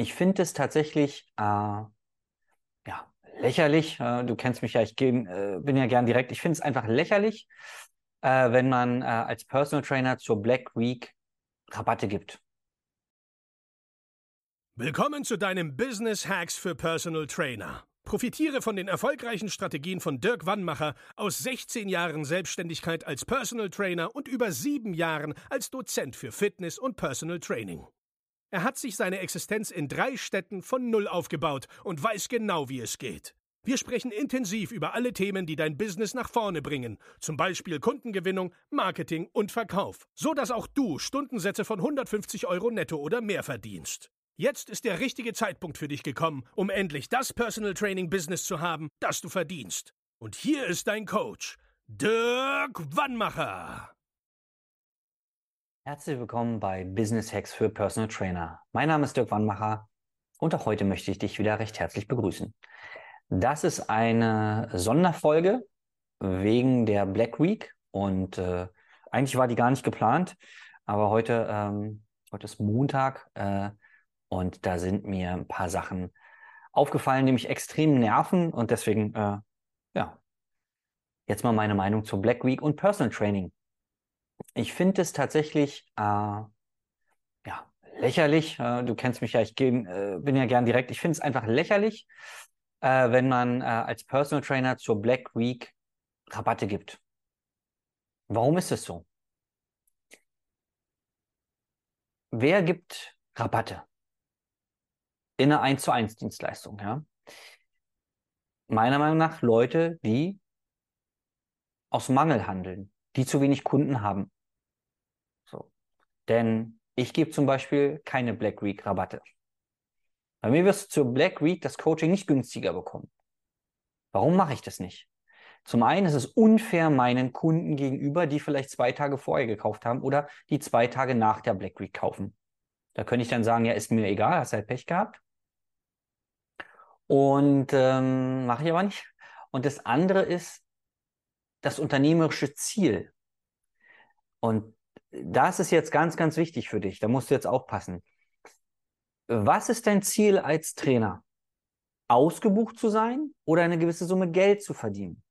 Ich finde es tatsächlich äh, ja, lächerlich. Äh, du kennst mich ja, ich geh, äh, bin ja gern direkt. Ich finde es einfach lächerlich, äh, wenn man äh, als Personal Trainer zur Black Week Rabatte gibt. Willkommen zu deinem Business Hacks für Personal Trainer. Profitiere von den erfolgreichen Strategien von Dirk Wannmacher aus 16 Jahren Selbstständigkeit als Personal Trainer und über sieben Jahren als Dozent für Fitness und Personal Training. Er hat sich seine Existenz in drei Städten von Null aufgebaut und weiß genau, wie es geht. Wir sprechen intensiv über alle Themen, die dein Business nach vorne bringen, zum Beispiel Kundengewinnung, Marketing und Verkauf, so dass auch du Stundensätze von 150 Euro netto oder mehr verdienst. Jetzt ist der richtige Zeitpunkt für dich gekommen, um endlich das Personal Training Business zu haben, das du verdienst. Und hier ist dein Coach, Dirk Wannmacher. Herzlich willkommen bei Business Hacks für Personal Trainer. Mein Name ist Dirk Wannmacher und auch heute möchte ich dich wieder recht herzlich begrüßen. Das ist eine Sonderfolge wegen der Black Week und äh, eigentlich war die gar nicht geplant, aber heute, ähm, heute ist Montag äh, und da sind mir ein paar Sachen aufgefallen, die mich extrem nerven und deswegen, äh, ja, jetzt mal meine Meinung zur Black Week und Personal Training ich finde es tatsächlich äh, ja, lächerlich. Äh, du kennst mich ja, ich geh, äh, bin ja gern direkt. Ich finde es einfach lächerlich, äh, wenn man äh, als Personal Trainer zur Black Week Rabatte gibt. Warum ist es so? Wer gibt Rabatte in einer 1 zu 1 Dienstleistung? Ja? Meiner Meinung nach Leute, die aus Mangel handeln, die zu wenig Kunden haben. So. Denn ich gebe zum Beispiel keine Black Week Rabatte. Bei mir wirst du zur Black Week das Coaching nicht günstiger bekommen. Warum mache ich das nicht? Zum einen ist es unfair meinen Kunden gegenüber, die vielleicht zwei Tage vorher gekauft haben oder die zwei Tage nach der Black Week kaufen. Da könnte ich dann sagen, ja, ist mir egal, hast halt Pech gehabt. Und ähm, mache ich aber nicht. Und das andere ist, das unternehmerische Ziel. Und das ist jetzt ganz, ganz wichtig für dich. Da musst du jetzt aufpassen. Was ist dein Ziel als Trainer? Ausgebucht zu sein oder eine gewisse Summe Geld zu verdienen?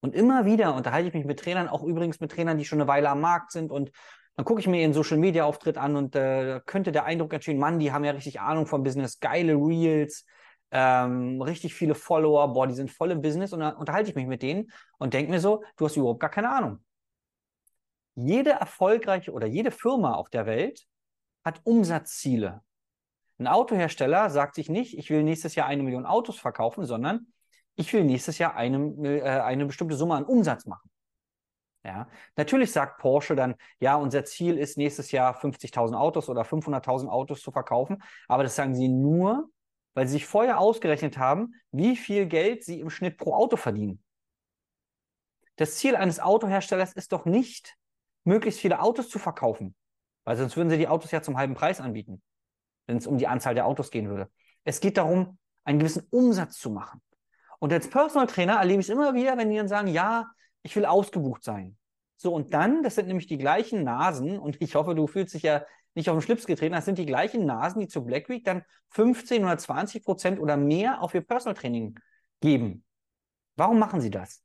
Und immer wieder unterhalte ich mich mit Trainern, auch übrigens mit Trainern, die schon eine Weile am Markt sind. Und dann gucke ich mir ihren Social Media Auftritt an und äh, könnte der Eindruck entstehen, Mann, die haben ja richtig Ahnung vom Business, geile Reels, ähm, richtig viele Follower, boah, die sind voll im Business und dann unterhalte ich mich mit denen und denke mir so, du hast überhaupt gar keine Ahnung. Jede erfolgreiche oder jede Firma auf der Welt hat Umsatzziele. Ein Autohersteller sagt sich nicht, ich will nächstes Jahr eine Million Autos verkaufen, sondern ich will nächstes Jahr eine, äh, eine bestimmte Summe an Umsatz machen. Ja, natürlich sagt Porsche dann, ja, unser Ziel ist nächstes Jahr 50.000 Autos oder 500.000 Autos zu verkaufen, aber das sagen sie nur, weil sie sich vorher ausgerechnet haben, wie viel Geld sie im Schnitt pro Auto verdienen. Das Ziel eines Autoherstellers ist doch nicht, möglichst viele Autos zu verkaufen, weil sonst würden sie die Autos ja zum halben Preis anbieten, wenn es um die Anzahl der Autos gehen würde. Es geht darum, einen gewissen Umsatz zu machen. Und als Personal Trainer erlebe ich es immer wieder, wenn die dann sagen, ja, ich will ausgebucht sein. So, und dann, das sind nämlich die gleichen Nasen, und ich hoffe, du fühlst dich ja nicht auf den Schlips getreten, das sind die gleichen Nasen, die zur Black Week dann 15 oder 20 Prozent oder mehr auf ihr Personal Training geben. Warum machen sie das?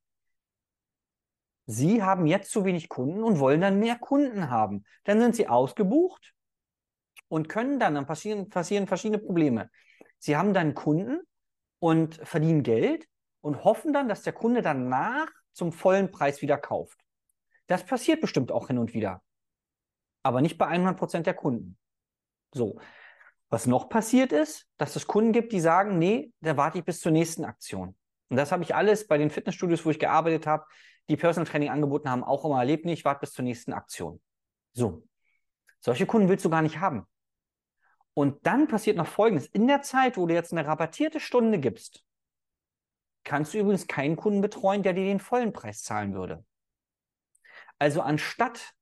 Sie haben jetzt zu wenig Kunden und wollen dann mehr Kunden haben. Dann sind sie ausgebucht und können dann, dann passieren, passieren verschiedene Probleme. Sie haben dann Kunden und verdienen Geld und hoffen dann, dass der Kunde danach zum vollen Preis wieder kauft. Das passiert bestimmt auch hin und wieder aber nicht bei 100 Prozent der Kunden. So. Was noch passiert ist, dass es Kunden gibt, die sagen, nee, da warte ich bis zur nächsten Aktion. Und das habe ich alles bei den Fitnessstudios, wo ich gearbeitet habe, die Personal Training angeboten haben, auch immer erlebt, nee, ich warte bis zur nächsten Aktion. So. Solche Kunden willst du gar nicht haben. Und dann passiert noch Folgendes. In der Zeit, wo du jetzt eine rabattierte Stunde gibst, kannst du übrigens keinen Kunden betreuen, der dir den vollen Preis zahlen würde. Also anstatt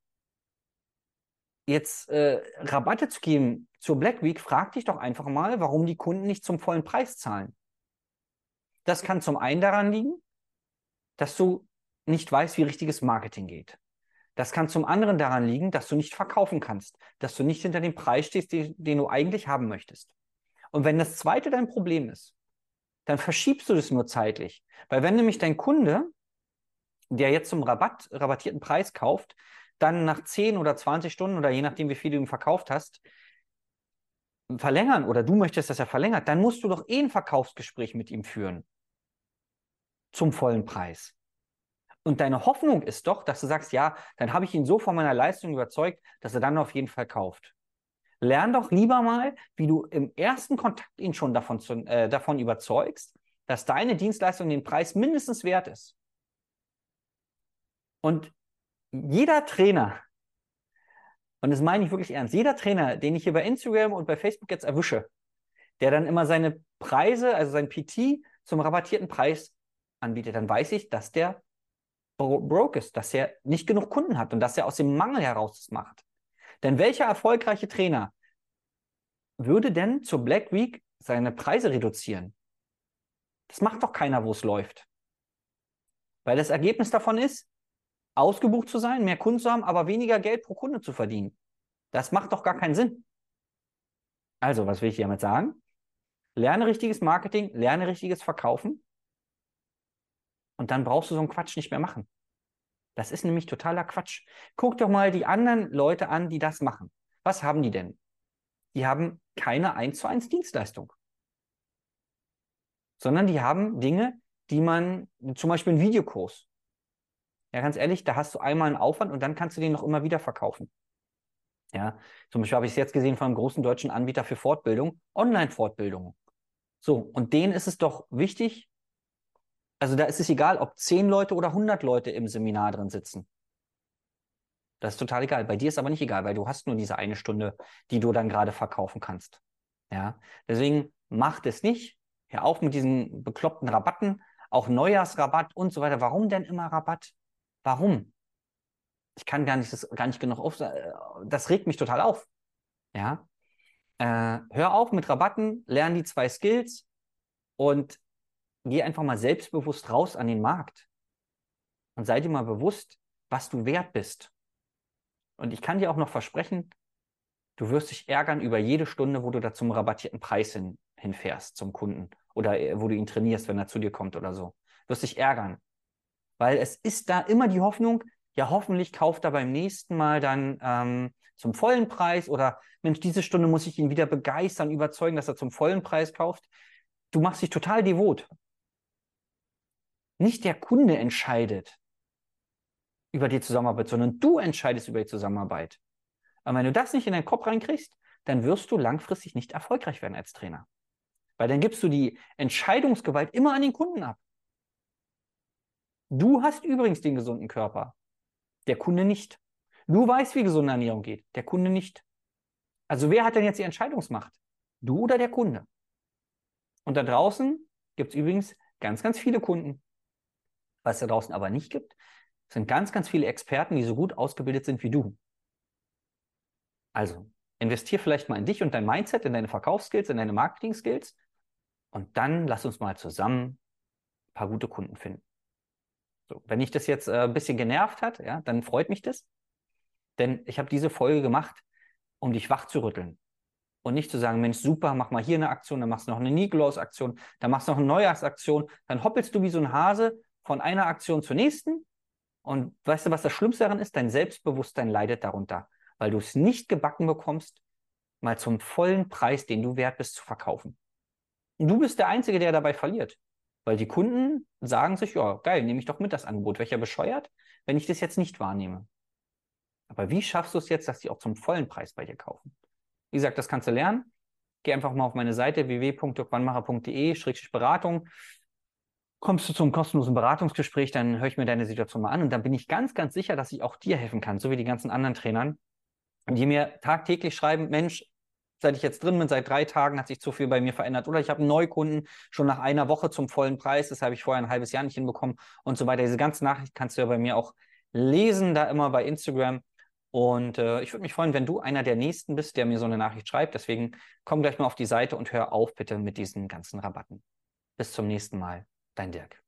jetzt äh, Rabatte zu geben zur Black Week, frag dich doch einfach mal, warum die Kunden nicht zum vollen Preis zahlen. Das kann zum einen daran liegen, dass du nicht weißt, wie richtiges Marketing geht. Das kann zum anderen daran liegen, dass du nicht verkaufen kannst, dass du nicht hinter dem Preis stehst, den, den du eigentlich haben möchtest. Und wenn das zweite dein Problem ist, dann verschiebst du das nur zeitlich. Weil wenn nämlich dein Kunde, der jetzt zum Rabatt, rabattierten Preis kauft, dann nach 10 oder 20 Stunden oder je nachdem, wie viel du ihm verkauft hast, verlängern oder du möchtest, dass er verlängert, dann musst du doch eh ein Verkaufsgespräch mit ihm führen. Zum vollen Preis. Und deine Hoffnung ist doch, dass du sagst, ja, dann habe ich ihn so von meiner Leistung überzeugt, dass er dann auf jeden Fall kauft. Lern doch lieber mal, wie du im ersten Kontakt ihn schon davon, zu, äh, davon überzeugst, dass deine Dienstleistung den Preis mindestens wert ist. Und jeder Trainer, und das meine ich wirklich ernst, jeder Trainer, den ich hier bei Instagram und bei Facebook jetzt erwische, der dann immer seine Preise, also sein PT zum rabattierten Preis anbietet, dann weiß ich, dass der broke ist, dass er nicht genug Kunden hat und dass er aus dem Mangel heraus das macht. Denn welcher erfolgreiche Trainer würde denn zur Black Week seine Preise reduzieren? Das macht doch keiner, wo es läuft. Weil das Ergebnis davon ist, ausgebucht zu sein, mehr Kunden zu haben, aber weniger Geld pro Kunde zu verdienen. Das macht doch gar keinen Sinn. Also, was will ich damit sagen? Lerne richtiges Marketing, lerne richtiges Verkaufen und dann brauchst du so einen Quatsch nicht mehr machen. Das ist nämlich totaler Quatsch. Guck doch mal die anderen Leute an, die das machen. Was haben die denn? Die haben keine 1 zu 1 Dienstleistung. Sondern die haben Dinge, die man, zum Beispiel einen Videokurs. Ja, ganz ehrlich, da hast du einmal einen Aufwand und dann kannst du den noch immer wieder verkaufen. Ja, zum Beispiel habe ich es jetzt gesehen von einem großen deutschen Anbieter für Fortbildung, Online-Fortbildung. So, und denen ist es doch wichtig, also da ist es egal, ob zehn Leute oder 100 Leute im Seminar drin sitzen. Das ist total egal. Bei dir ist aber nicht egal, weil du hast nur diese eine Stunde, die du dann gerade verkaufen kannst. Ja, deswegen macht es nicht. Hör auf mit diesen bekloppten Rabatten, auch Neujahrsrabatt und so weiter. Warum denn immer Rabatt? Warum? Ich kann gar nicht, das gar nicht genug auf. Das regt mich total auf. Ja, äh, hör auf mit Rabatten, lern die zwei Skills und geh einfach mal selbstbewusst raus an den Markt und sei dir mal bewusst, was du wert bist. Und ich kann dir auch noch versprechen, du wirst dich ärgern über jede Stunde, wo du da zum rabattierten Preis hin, hinfährst zum Kunden oder äh, wo du ihn trainierst, wenn er zu dir kommt oder so. Du wirst dich ärgern. Weil es ist da immer die Hoffnung, ja, hoffentlich kauft er beim nächsten Mal dann ähm, zum vollen Preis oder Mensch, diese Stunde muss ich ihn wieder begeistern, überzeugen, dass er zum vollen Preis kauft. Du machst dich total devot. Nicht der Kunde entscheidet über die Zusammenarbeit, sondern du entscheidest über die Zusammenarbeit. Aber wenn du das nicht in deinen Kopf reinkriegst, dann wirst du langfristig nicht erfolgreich werden als Trainer. Weil dann gibst du die Entscheidungsgewalt immer an den Kunden ab. Du hast übrigens den gesunden Körper, der Kunde nicht. Du weißt, wie gesunde Ernährung geht, der Kunde nicht. Also wer hat denn jetzt die Entscheidungsmacht? Du oder der Kunde? Und da draußen gibt es übrigens ganz, ganz viele Kunden, was es da draußen aber nicht gibt, sind ganz, ganz viele Experten, die so gut ausgebildet sind wie du. Also, investier vielleicht mal in dich und dein Mindset, in deine Verkaufsskills, in deine Marketing-Skills und dann lass uns mal zusammen ein paar gute Kunden finden. So, wenn dich das jetzt äh, ein bisschen genervt hat, ja, dann freut mich das. Denn ich habe diese Folge gemacht, um dich wach zu rütteln. Und nicht zu sagen, Mensch, super, mach mal hier eine Aktion, dann machst du noch eine Nikolaus-Aktion, dann machst du noch eine Neujahrsaktion, dann hoppelst du wie so ein Hase von einer Aktion zur nächsten. Und weißt du, was das Schlimmste daran ist? Dein Selbstbewusstsein leidet darunter, weil du es nicht gebacken bekommst, mal zum vollen Preis, den du wert bist, zu verkaufen. Und du bist der Einzige, der dabei verliert. Weil die Kunden sagen sich, ja, geil, nehme ich doch mit das Angebot. Welcher bescheuert, wenn ich das jetzt nicht wahrnehme. Aber wie schaffst du es jetzt, dass die auch zum vollen Preis bei dir kaufen? Wie gesagt, das kannst du lernen. Geh einfach mal auf meine Seite www.dirkwannmacher.de-beratung kommst du zum kostenlosen Beratungsgespräch, dann höre ich mir deine Situation mal an und dann bin ich ganz, ganz sicher, dass ich auch dir helfen kann, so wie die ganzen anderen Trainern, die mir tagtäglich schreiben, Mensch, seit ich jetzt drin bin, seit drei Tagen hat sich zu viel bei mir verändert oder ich habe einen Neukunden schon nach einer Woche zum vollen Preis, das habe ich vorher ein halbes Jahr nicht hinbekommen und so weiter. Diese ganze Nachricht kannst du ja bei mir auch lesen, da immer bei Instagram. Und äh, ich würde mich freuen, wenn du einer der Nächsten bist, der mir so eine Nachricht schreibt. Deswegen komm gleich mal auf die Seite und hör auf bitte mit diesen ganzen Rabatten. Bis zum nächsten Mal. Dein Dirk.